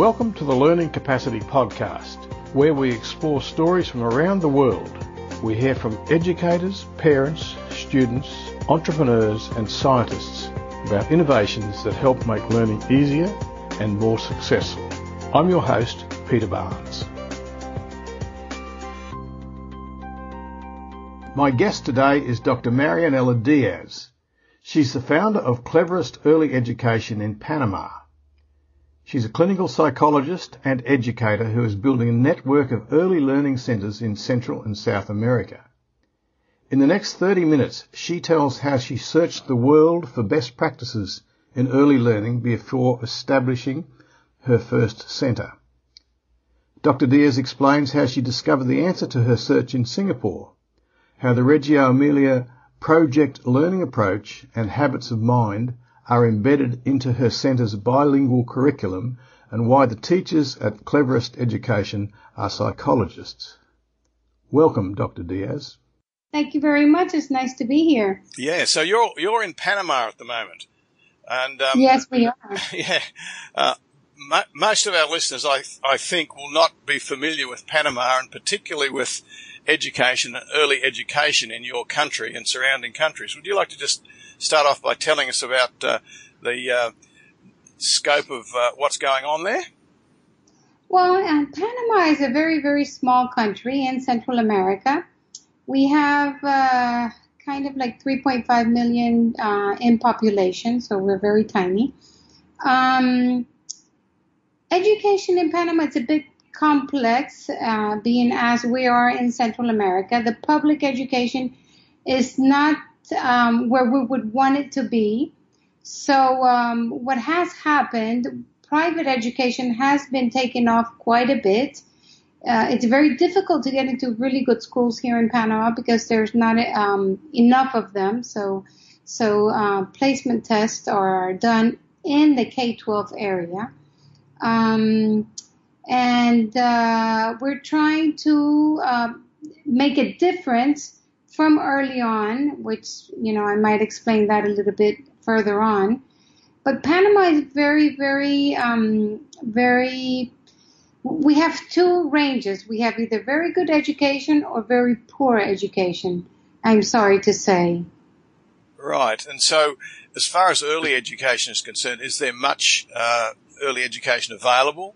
Welcome to the Learning Capacity Podcast, where we explore stories from around the world. We hear from educators, parents, students, entrepreneurs, and scientists about innovations that help make learning easier and more successful. I'm your host, Peter Barnes. My guest today is Dr. Marianela Diaz. She's the founder of Cleverest Early Education in Panama. She's a clinical psychologist and educator who is building a network of early learning centres in Central and South America. In the next 30 minutes, she tells how she searched the world for best practices in early learning before establishing her first centre. Dr. Diaz explains how she discovered the answer to her search in Singapore, how the Reggio Emilia project learning approach and habits of mind are embedded into her centre's bilingual curriculum and why the teachers at Cleverest Education are psychologists. Welcome, Dr. Diaz. Thank you very much. It's nice to be here. Yeah, so you're you're in Panama at the moment, and um, yes, we are. Yeah, uh, most of our listeners, I I think, will not be familiar with Panama, and particularly with education, and early education in your country and surrounding countries. Would you like to just start off by telling us about uh, the uh, scope of uh, what's going on there? Well, uh, Panama is a very, very small country in Central America. We have uh, kind of like 3.5 million uh, in population, so we're very tiny. Um, education in Panama is a bit complex, being as we are in Central America. The public education is not um, where we would want it to be. So, um, what has happened, private education has been taken off quite a bit. Uh, it's very difficult to get into really good schools here in Panama because there's not um, enough of them. So, so uh, placement tests are done in the K-12 area. Um, and uh, we're trying to uh, make a difference from early on, which you know I might explain that a little bit further on. But Panama is very, very, um, very. We have two ranges. We have either very good education or very poor education. I'm sorry to say. Right, and so as far as early education is concerned, is there much uh, early education available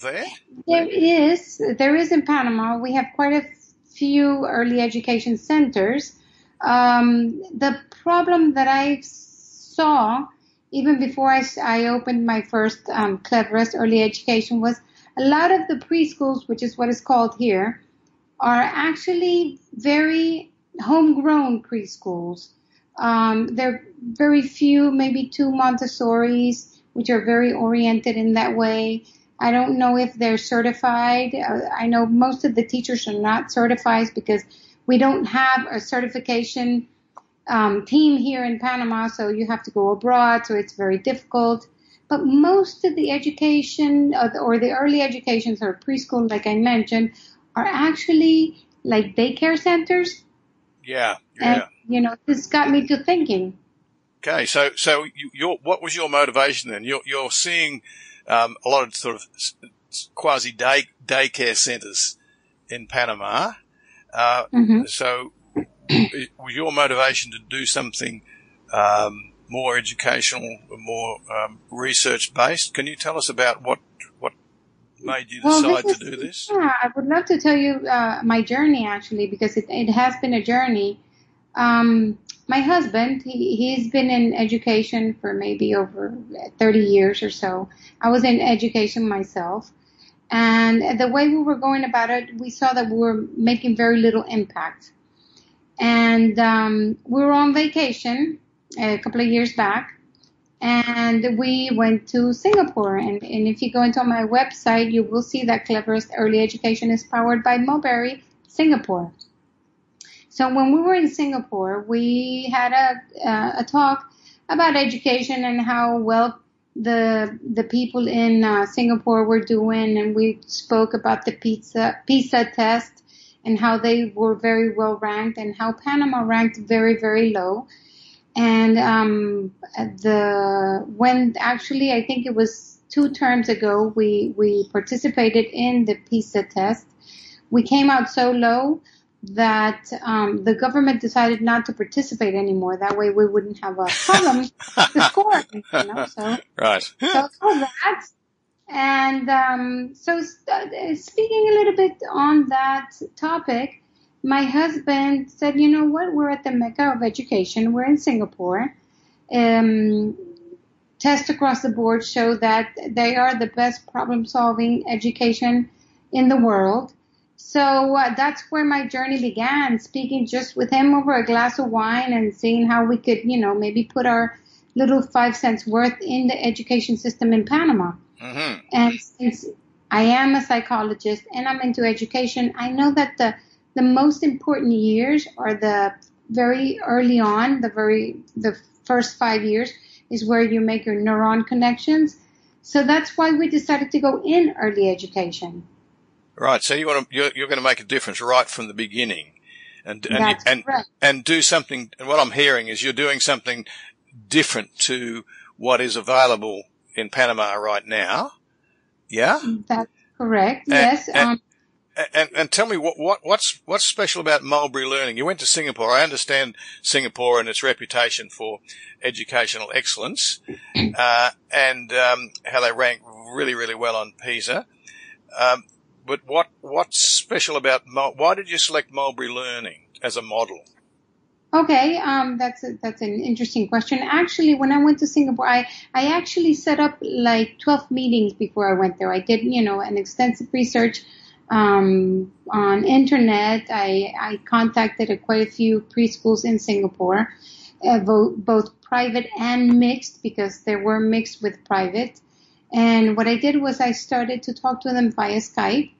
there? There is. There is in Panama. We have quite a few early education centers. Um, the problem that I saw even before I, I opened my first um, Cleverest early education was a lot of the preschools, which is what is called here, are actually very homegrown preschools. Um, there are very few, maybe two Montessori's, which are very oriented in that way. I don't know if they're certified. Uh, I know most of the teachers are not certified because we don't have a certification um, team here in Panama, so you have to go abroad, so it's very difficult. But most of the education or the, or the early educations or preschool, like I mentioned, are actually like daycare centers. Yeah, yeah. And, you know, this got me to thinking. Okay, so so you, your what was your motivation then? You're you're seeing um, a lot of sort of quasi day daycare centres in Panama. Uh, mm-hmm. So, was your motivation to do something um, more educational, more um, research based? Can you tell us about what what made you decide well, is, to do this? Yeah, I would love to tell you uh, my journey actually because it, it has been a journey. Um, my husband, he, he's been in education for maybe over 30 years or so. I was in education myself. And the way we were going about it, we saw that we were making very little impact. And um, we were on vacation a couple of years back, and we went to Singapore. And, and if you go into my website, you will see that Cleverest Early Education is powered by Mulberry Singapore. So when we were in Singapore, we had a, uh, a talk about education and how well the the people in uh, Singapore were doing, and we spoke about the PISA PISA test and how they were very well ranked, and how Panama ranked very very low. And um, the when actually I think it was two terms ago, we, we participated in the PISA test. We came out so low that um, the government decided not to participate anymore. That way, we wouldn't have a problem to score. You know, so right. so for that, and um, so uh, speaking a little bit on that topic, my husband said, "You know what? We're at the mecca of education. We're in Singapore." Um, tests across the board show that they are the best problem-solving education in the world so uh, that's where my journey began, speaking just with him over a glass of wine and seeing how we could, you know, maybe put our little five cents worth in the education system in Panama. Mm-hmm. And since I am a psychologist and I'm into education, I know that the the most important years are the very early on, the very the first five years is where you make your neuron connections. So that's why we decided to go in early education. Right. So you want to, you're, you're going to make a difference right from the beginning and, and, and, right. and do something. And what I'm hearing is you're doing something different to what is available in Panama right now. Yeah. That's correct. And, yes. And, um, and, and, tell me what, what, what's, what's special about Mulberry Learning? You went to Singapore. I understand Singapore and its reputation for educational excellence, uh, and, um, how they rank really, really well on PISA. Um, but what what's special about why did you select Mulberry Learning as a model? Okay, um, that's a, that's an interesting question. Actually, when I went to Singapore, I I actually set up like 12 meetings before I went there. I did you know an extensive research um, on internet. I I contacted quite a few preschools in Singapore, uh, both private and mixed because there were mixed with private. And what I did was I started to talk to them via Skype.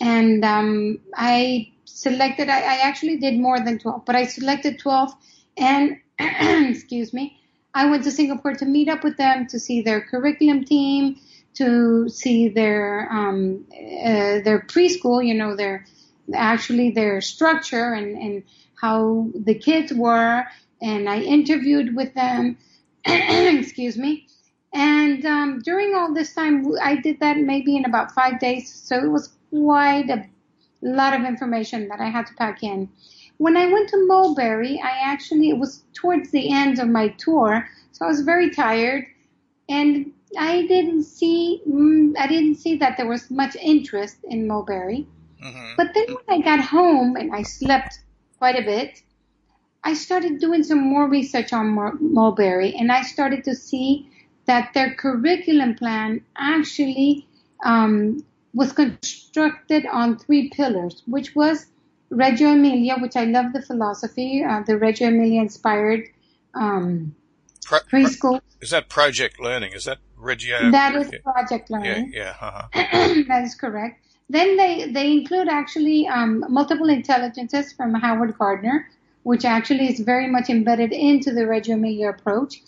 And um, I selected, I, I actually did more than 12, but I selected 12. And, excuse me, I went to Singapore to meet up with them, to see their curriculum team, to see their um, uh, their preschool, you know, their actually their structure and, and how the kids were. And I interviewed with them. excuse me. And um, during all this time, I did that maybe in about five days. So it was quite a lot of information that I had to pack in. When I went to Mulberry, I actually, it was towards the end of my tour. So I was very tired and I didn't see, mm, I didn't see that there was much interest in Mulberry. Mm-hmm. But then when I got home and I slept quite a bit, I started doing some more research on Mulberry and I started to see that their curriculum plan actually um, was constructed on three pillars, which was Reggio Emilia, which I love the philosophy, uh, the Reggio Emilia inspired um, Pro- preschool. Is that project learning? Is that Reggio? That is project learning. Yeah, yeah. Uh-huh. that is correct. Then they, they include actually um, multiple intelligences from Howard Gardner, which actually is very much embedded into the Reggio Emilia approach.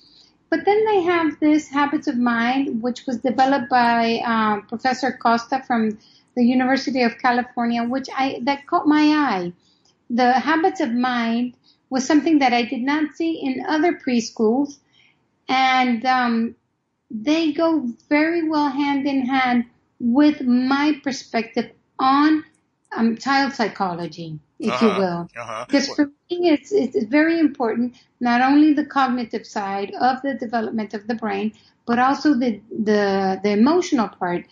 But then they have this habits of mind, which was developed by um, Professor Costa from the University of California, which I that caught my eye. The habits of mind was something that I did not see in other preschools, and um, they go very well hand in hand with my perspective on um, child psychology if uh-huh, you will. Uh-huh. Because for me, it's, it's very important, not only the cognitive side of the development of the brain, but also the, the, the emotional part.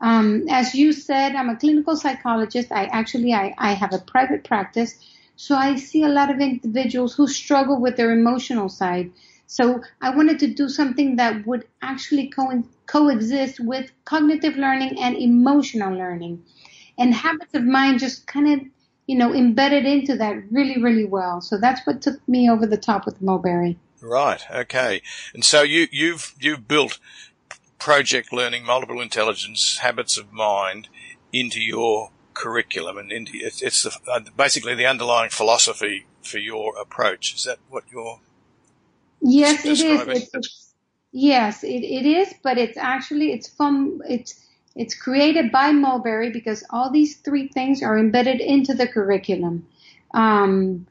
Um, as you said, I'm a clinical psychologist. I actually, I, I have a private practice. So I see a lot of individuals who struggle with their emotional side. So I wanted to do something that would actually co- coexist with cognitive learning and emotional learning. And habits of mind just kind of you know, embedded into that really, really well. So that's what took me over the top with Mulberry. Right. Okay. And so you, you've, you've built project learning, multiple intelligence, habits of mind into your curriculum and into, it's, it's the, uh, basically the underlying philosophy for your approach. Is that what you're Yes, it is. It's, it's, yes, it, it is, but it's actually, it's from, it's, it's created by Mulberry because all these three things are embedded into the curriculum. Um,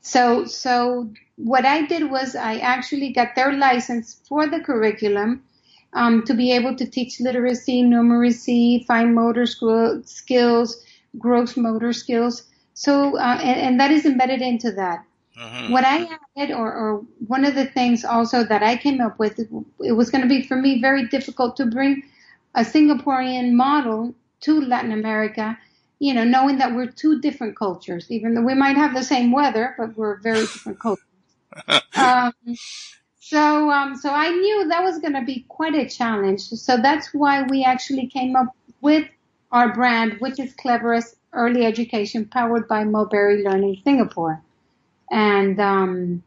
so, so what I did was I actually got their license for the curriculum um, to be able to teach literacy, numeracy, fine motor skills, gross motor skills. So, uh, and, and, that is embedded into that. Mm-hmm. What I added, or, or, one of the things also that I came up with, it was going to be for me very difficult to bring a Singaporean model to Latin America, you know, knowing that we're two different cultures, even though we might have the same weather, but we're very different cultures. um, so, um, so I knew that was going to be quite a challenge. So that's why we actually came up with our brand, which is Cleverest Early Education, powered by Mulberry Learning Singapore. And um,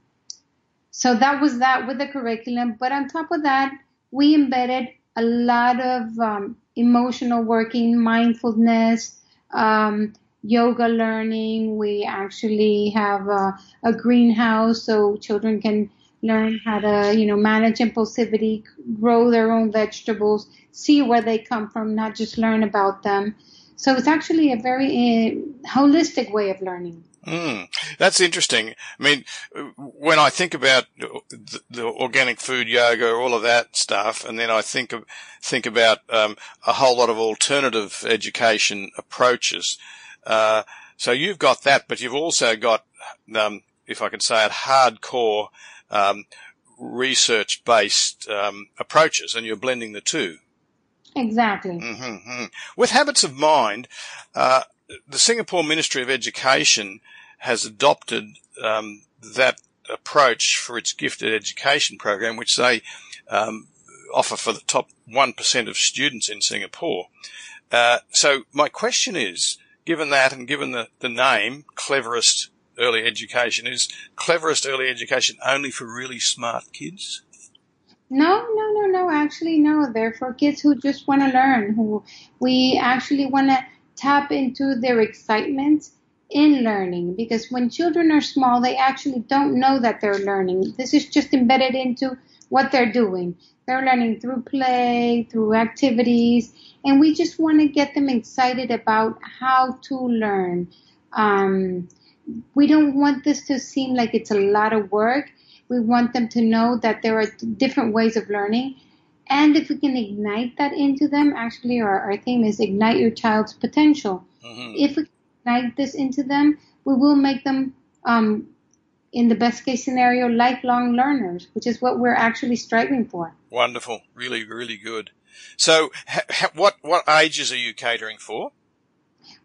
so that was that with the curriculum. But on top of that, we embedded a lot of um, emotional working, mindfulness, um, yoga learning. We actually have a, a, greenhouse so children can learn how to, you know, manage impulsivity, grow their own vegetables, see where they come from, not just learn about them. So it's actually a very uh, holistic way of learning. Mm, that's interesting. I mean, when I think about the, the, organic food yoga, all of that stuff, and then I think of, think about um, a whole lot of alternative education approaches. Uh, so you've got that, but you've also got, um, if I can say it, hardcore um, research-based um, approaches, and you're blending the two. Exactly. Mm-hmm, mm-hmm. With habits of mind, uh, the Singapore Ministry of Education has adopted um, that approach for its gifted education program, which they um, offer for the top 1% of students in Singapore. Uh, so my question is, given that and given the, the name, Cleverest Early Education, is Cleverest Early Education only for really smart kids? No, no, no, no. Actually, no. They're for kids who just want to learn. Who we actually want to tap into their excitement in learning because when children are small, they actually don't know that they're learning. This is just embedded into what they're doing. They're learning through play, through activities, and we just want to get them excited about how to learn. Um, we don't want this to seem like it's a lot of work. We want them to know that there are different ways of learning. And if we can ignite that into them, actually, our, our theme is ignite your child's potential. Mm-hmm. If we ignite this into them, we will make them, um, in the best case scenario, lifelong learners, which is what we're actually striving for. Wonderful. Really, really good. So, ha- ha- what, what ages are you catering for?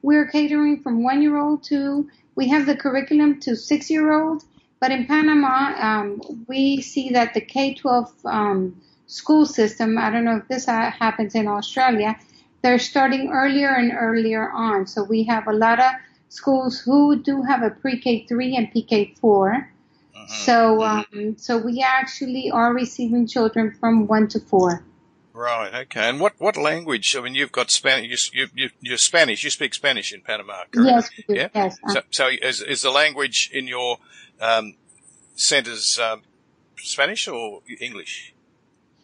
We're catering from one year old to, we have the curriculum to six year old, but in Panama, um, we see that the K 12 um, school system, I don't know if this happens in Australia, they're starting earlier and earlier on. So we have a lot of schools who do have a pre-K three and PK 4 uh-huh. So um, so we actually are receiving children from one to four. Right. Okay. And what, what language? I mean, you've got Spanish. You, you, you're Spanish. You speak Spanish in Panama, correct? Yes. Yeah. Yes. So, so is, is the language in your um, centres um, Spanish or English?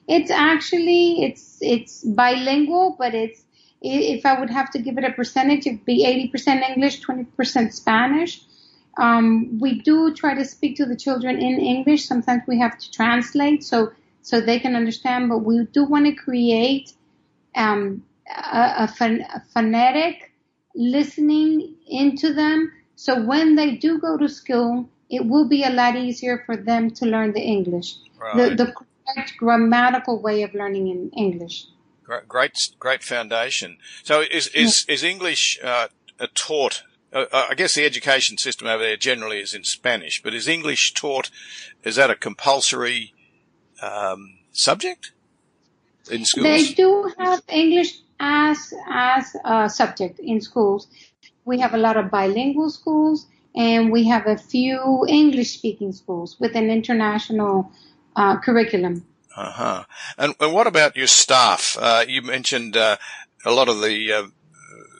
It's actually it's it's bilingual, but it's if I would have to give it a percentage, it'd be 80% English, 20% Spanish. Um, we do try to speak to the children in English. Sometimes we have to translate so so they can understand, but we do want to create um, a, a, ph- a, phonetic listening into them. So when they do go to school, it will be a lot easier for them to learn the English, right. the, the correct grammatical way of learning in English. Great, great, great foundation. So is is is English uh, taught? Uh, uh, I guess the education system over there generally is in Spanish, but is English taught? Is that a compulsory um, subject in schools? They do have English as as a subject in schools. We have a lot of bilingual schools, and we have a few English speaking schools with an international uh, curriculum. Uh huh. And, and what about your staff? Uh, you mentioned uh, a lot of the uh,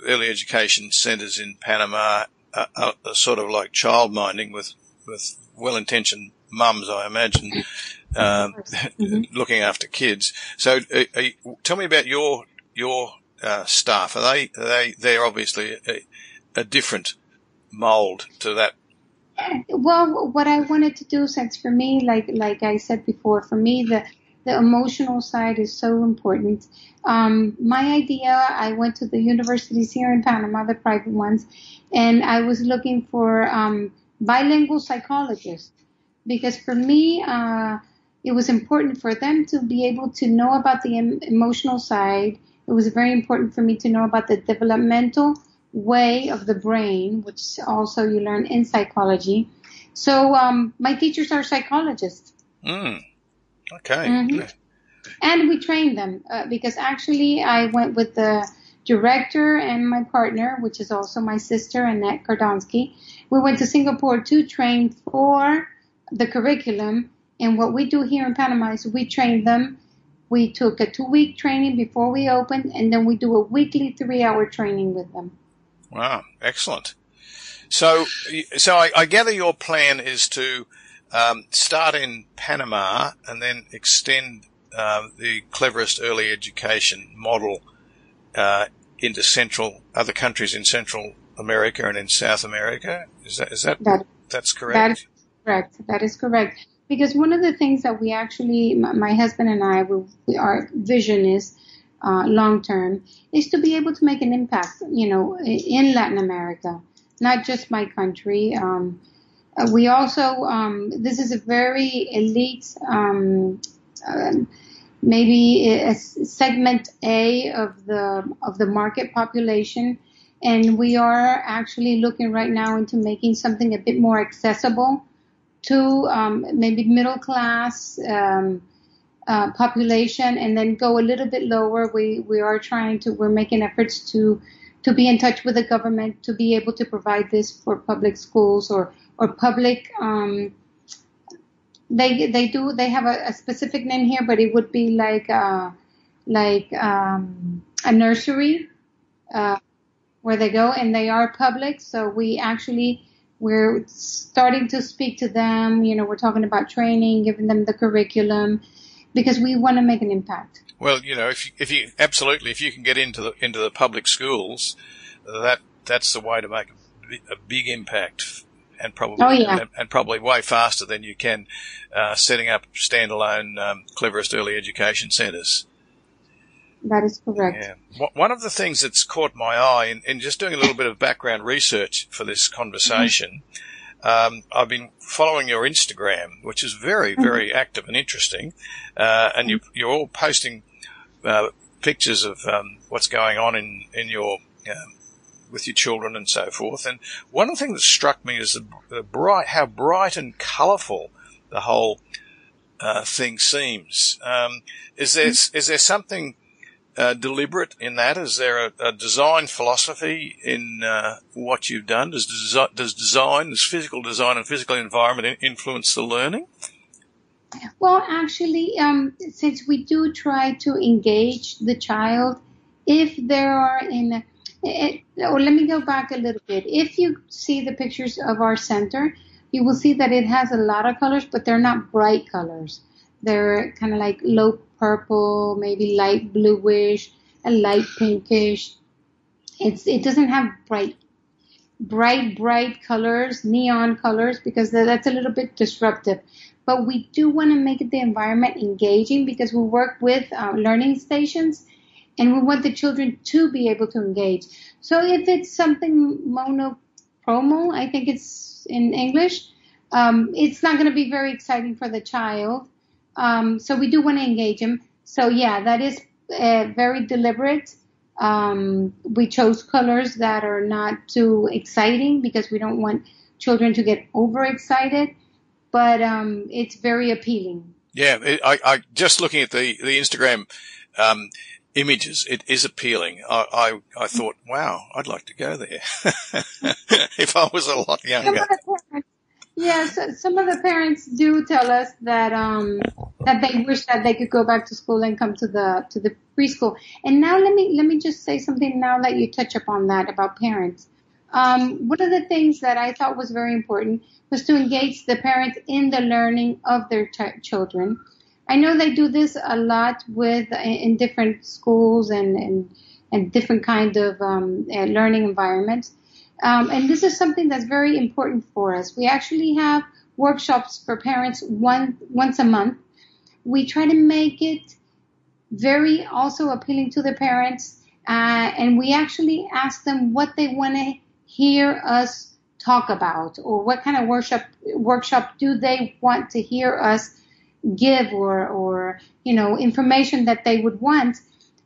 early education centres in Panama are, are, sort of like child minding with with well intentioned mums, I imagine, um, mm-hmm. looking after kids. So, uh, tell me about your your uh, staff. Are they are they they're obviously a, a different mold to that well, what I wanted to do, since for me, like like I said before, for me the the emotional side is so important. Um, my idea, I went to the universities here in Panama, the private ones, and I was looking for um, bilingual psychologists because for me, uh, it was important for them to be able to know about the em- emotional side. It was very important for me to know about the developmental way of the brain, which also you learn in psychology. So um, my teachers are psychologists. Mm. Okay. Mm-hmm. And we train them uh, because actually I went with the director and my partner, which is also my sister, Annette Kardonsky. We went to Singapore to train for the curriculum. And what we do here in Panama is we train them. We took a two week training before we opened, and then we do a weekly three hour training with them. Wow, excellent. So, so I, I gather your plan is to um, start in Panama and then extend uh, the cleverest early education model uh, into central other countries in Central America and in South America. Is that is that, that that's correct? That is correct. That is correct. Because one of the things that we actually, my husband and I, we, we our vision is uh, long term is to be able to make an impact, you know, in Latin America, not just my country. Um, uh, we also, um, this is a very elite, um, uh, maybe a segment A of the of the market population, and we are actually looking right now into making something a bit more accessible to um, maybe middle class um, uh, population, and then go a little bit lower. We we are trying to we're making efforts to to be in touch with the government to be able to provide this for public schools or or public. Um, they they do they have a, a, specific name here, but it would be like uh, like um, a nursery uh, where they go, and they are public. So we actually we're starting to speak to them. You know, we're talking about training, giving them the curriculum, because we want to make an impact. Well, you know, if you, if you absolutely if you can get into the into the public schools, that that's the way to make a, a big impact and probably oh, yeah. and, and, probably way faster than you can uh, setting up standalone um, cleverest early education centres. That is correct. Yeah. One of the things that's caught my eye in, in just doing a little bit of background research for this conversation, mm-hmm. Um, I've been following your Instagram, which is very, mm-hmm. very mm-hmm. active and interesting, uh, and you, you're all posting uh, pictures of um, what's going on in in your um, with your children and so forth. And one of the things that struck me is the, the bright, how bright and colourful the whole uh, thing seems. Um, is there mm-hmm. is there something uh, deliberate in that? Is there a, a design philosophy in uh, what you've done? Does, desi- does design, does physical design and physical environment influence the learning? Well, actually, um, since we do try to engage the child, if there are in it, or let me go back a little bit. If you see the pictures of our center, you will see that it has a lot of colors, but they're not bright colors. They're kind of like low purple, maybe light bluish, a light pinkish. It's it doesn't have bright, bright, bright colors, neon colors, because that's a little bit disruptive. But we do want to make the environment engaging because we work with uh, learning stations and we want the children to be able to engage. So if it's something monochrome, I think it's in English, um, it's not going to be very exciting for the child. Um, so we do want to engage them. So yeah, that is uh, very deliberate. Um, we chose colors that are not too exciting because we don't want children to get overexcited, but um, it's very appealing. Yeah, it, I, I just looking at the the Instagram um, images, it is appealing. I, I, I thought, wow, I'd like to go there if I was a lot younger. Yes, yeah, so some of the parents do tell us that um, that they wish that they could go back to school and come to the to the preschool. And now let me let me just say something now that you touch upon that about parents. Um, one of the things that I thought was very important was to engage the parents in the learning of their t- children. I know they do this a lot with in different schools and and, and different kind of um, uh, learning environments. Um, and this is something that's very important for us. We actually have workshops for parents one once a month we try to make it very also appealing to the parents. Uh, and we actually ask them what they want to hear us talk about or what kind of workshop workshop do they want to hear us give or or you know information that they would want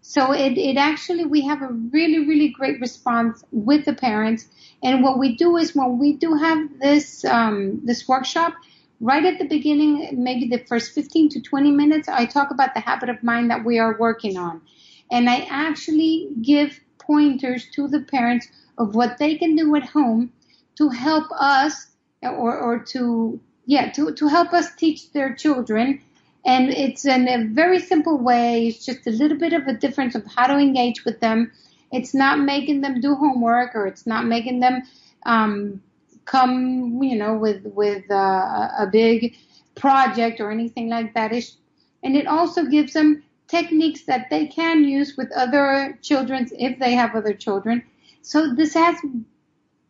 so it, it actually we have a really really great response with the parents and what we do is when we do have this um, this workshop right at the beginning, maybe the first 15 to 20 minutes, I talk about the habit of mind that we are working on. And I actually give pointers to the parents of what they can do at home to help us or, or to, yeah, to, to help us teach their children. And it's in a very simple way. It's just a little bit of a difference of how to engage with them. It's not making them do homework or it's not making them um, come, you know, with with uh, a big project or anything like that. It's, and it also gives them techniques that they can use with other children if they have other children. So this has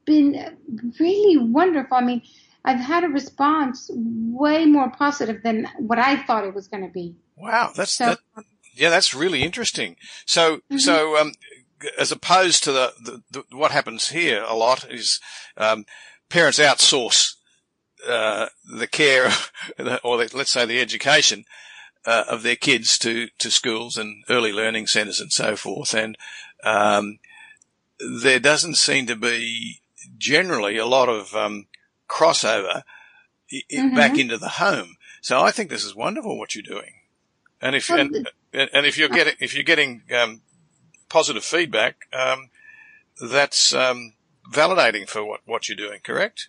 been really wonderful. I mean, I've had a response way more positive than what I thought it was going to be. Wow, that's so, that, yeah, that's really interesting. So, mm-hmm. so um, as opposed to the, the, the, what happens here a lot is um, parents outsource uh, the care or the, let's say the education uh, of their kids to to schools and early learning centres and so forth, and um, there doesn't seem to be generally a lot of um, crossover mm-hmm. back into the home. So I think this is wonderful what you're doing, and if well, and, and if you're getting if you're getting um, positive feedback, um, that's um, validating for what, what you're doing, correct?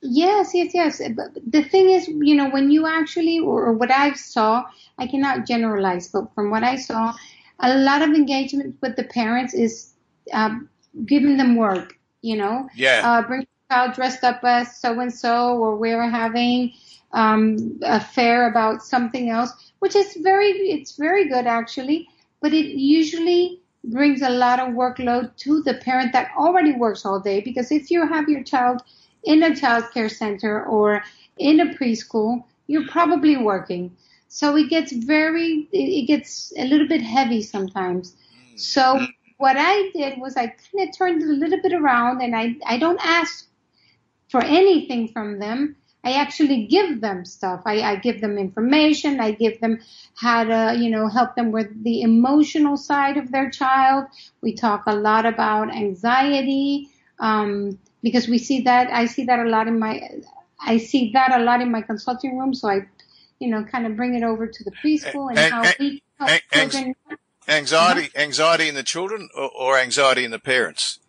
Yes, yes, yes. But the thing is, you know, when you actually, or what I saw, I cannot generalize, but from what I saw, a lot of engagement with the parents is um, giving them work, you know? Yeah. Uh, bring child dressed up as so and so, or we're having um, a fair about something else, which is very, it's very good actually, but it usually brings a lot of workload to the parent that already works all day because if you have your child in a child care center or in a preschool, you're probably working. So it gets very, it gets a little bit heavy sometimes. So what I did was I kind of turned it a little bit around and I, I don't ask for anything from them. I actually give them stuff. I, I give them information. I give them how to, you know, help them with the emotional side of their child. We talk a lot about anxiety, um, because we see that, I see that a lot in my, I see that a lot in my consulting room. So I, you know, kind of bring it over to the preschool and, and how we help children. Anxiety, anxiety in the children or, or anxiety in the parents?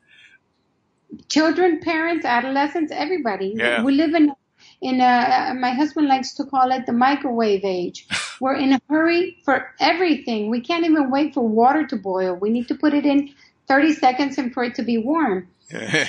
Children, parents, adolescents, everybody. Yeah. We live in in a, my husband likes to call it the microwave age. We're in a hurry for everything. We can't even wait for water to boil. We need to put it in 30 seconds and for it to be warm.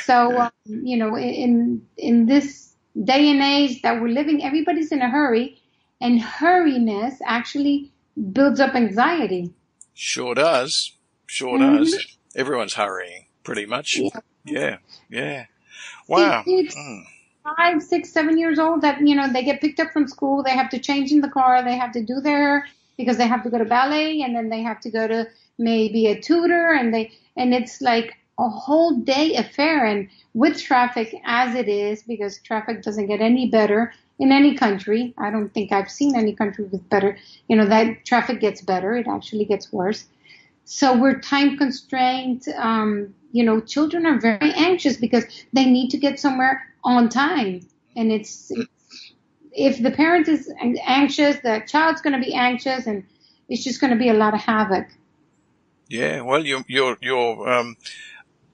so, um, you know, in, in this day and age that we're living, everybody's in a hurry and hurriness actually builds up anxiety. Sure does. Sure mm-hmm. does. Everyone's hurrying pretty much. Yeah. Yeah. yeah. Wow. It, mm five, six, seven years old that, you know, they get picked up from school. They have to change in the car. They have to do their, because they have to go to ballet and then they have to go to maybe a tutor and they, and it's like a whole day affair. And with traffic as it is, because traffic doesn't get any better in any country. I don't think I've seen any country with better, you know, that traffic gets better. It actually gets worse. So we're time constrained. Um, you know, children are very anxious because they need to get somewhere on time. And it's, if the parent is anxious, the child's going to be anxious, and it's just going to be a lot of havoc. Yeah, well, you're you're you're um,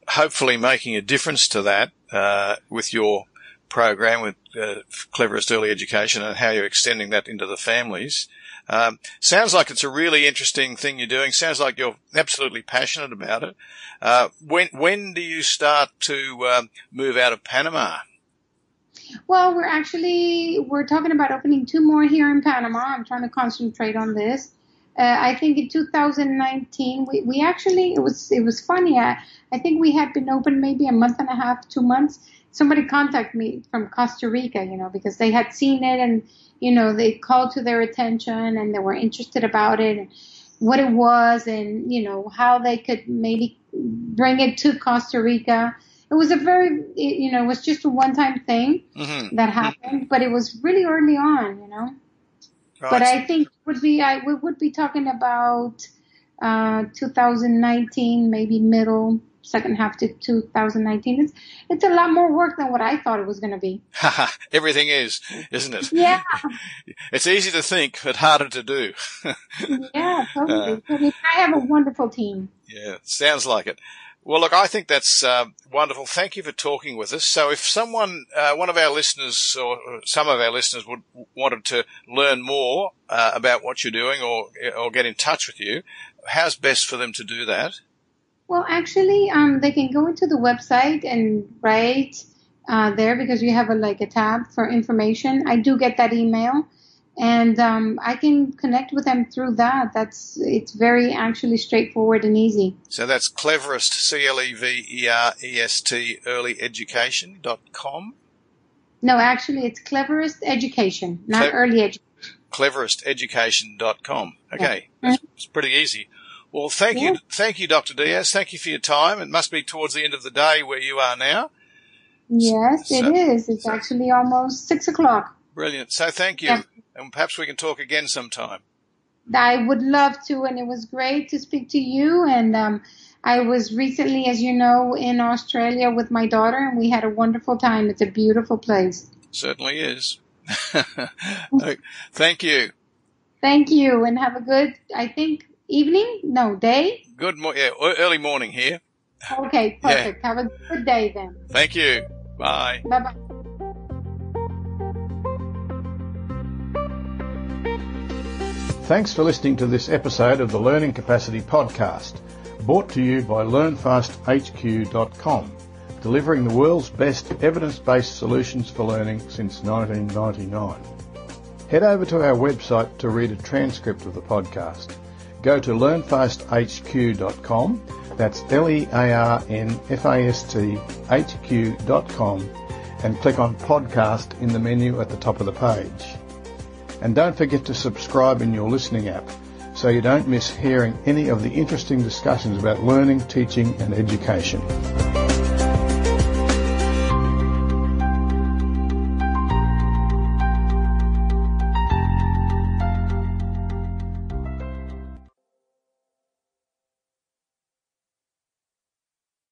hopefully making a difference to that uh, with your program with uh, cleverest early education and how you're extending that into the families. Um, sounds like it's a really interesting thing you're doing. Sounds like you're absolutely passionate about it. Uh, when when do you start to um, move out of Panama? Well, we're actually we're talking about opening two more here in Panama. I'm trying to concentrate on this. Uh, I think in 2019 we, we actually it was it was funny. I, I think we had been open maybe a month and a half, two months. somebody contacted me from Costa Rica, you know, because they had seen it and, you know, they called to their attention and they were interested about it and what it was and, you know, how they could maybe bring it to Costa Rica. It was a very, you know, it was just a one time thing mm-hmm. that happened, but it was really early on, you know. Right. But I think would be, I we would be talking about, uh, 2019, maybe middle, second half to 2019. It's it's a lot more work than what I thought it was going to be. Everything is, isn't it? Yeah. it's easy to think, but harder to do. yeah, totally. Uh, I have a wonderful team. Yeah, sounds like it. Well, look, I think that's uh, wonderful. Thank you for talking with us. So, if someone, uh, one of our listeners, or some of our listeners, would wanted to learn more uh, about what you're doing, or or get in touch with you, how's best for them to do that? Well, actually, um, they can go into the website and write uh, there because we have a, like a tab for information. I do get that email, and um, I can connect with them through that. That's it's very actually straightforward and easy. So that's cleverest c l e v e r e s t early education dot com. No, actually, it's cleverest education, not Cle- early education. Cleveresteducation.com. Okay, yeah. mm-hmm. it's pretty easy. Well, thank yeah. you, thank you, Dr. Diaz. Thank you for your time. It must be towards the end of the day where you are now. Yes, so, it is. It's so, actually almost six o'clock. Brilliant. So thank you, yeah. and perhaps we can talk again sometime. I would love to, and it was great to speak to you. And um, I was recently, as you know, in Australia with my daughter, and we had a wonderful time. It's a beautiful place. Certainly is. Thank you. Thank you, and have a good. I think evening? No, day? Good morning. Yeah, early morning here. Okay, perfect. Yeah. Have a good day then. Thank you. Bye. Bye bye. Thanks for listening to this episode of the Learning Capacity Podcast, brought to you by LearnFastHQ.com, delivering the world's best evidence-based solutions for learning since 1999. Head over to our website to read a transcript of the podcast go to learnfasthq.com. That's L-E-A-R-N-F-A-S-T-H-Q.com and click on podcast in the menu at the top of the page. And don't forget to subscribe in your listening app so you don't miss hearing any of the interesting discussions about learning, teaching and education.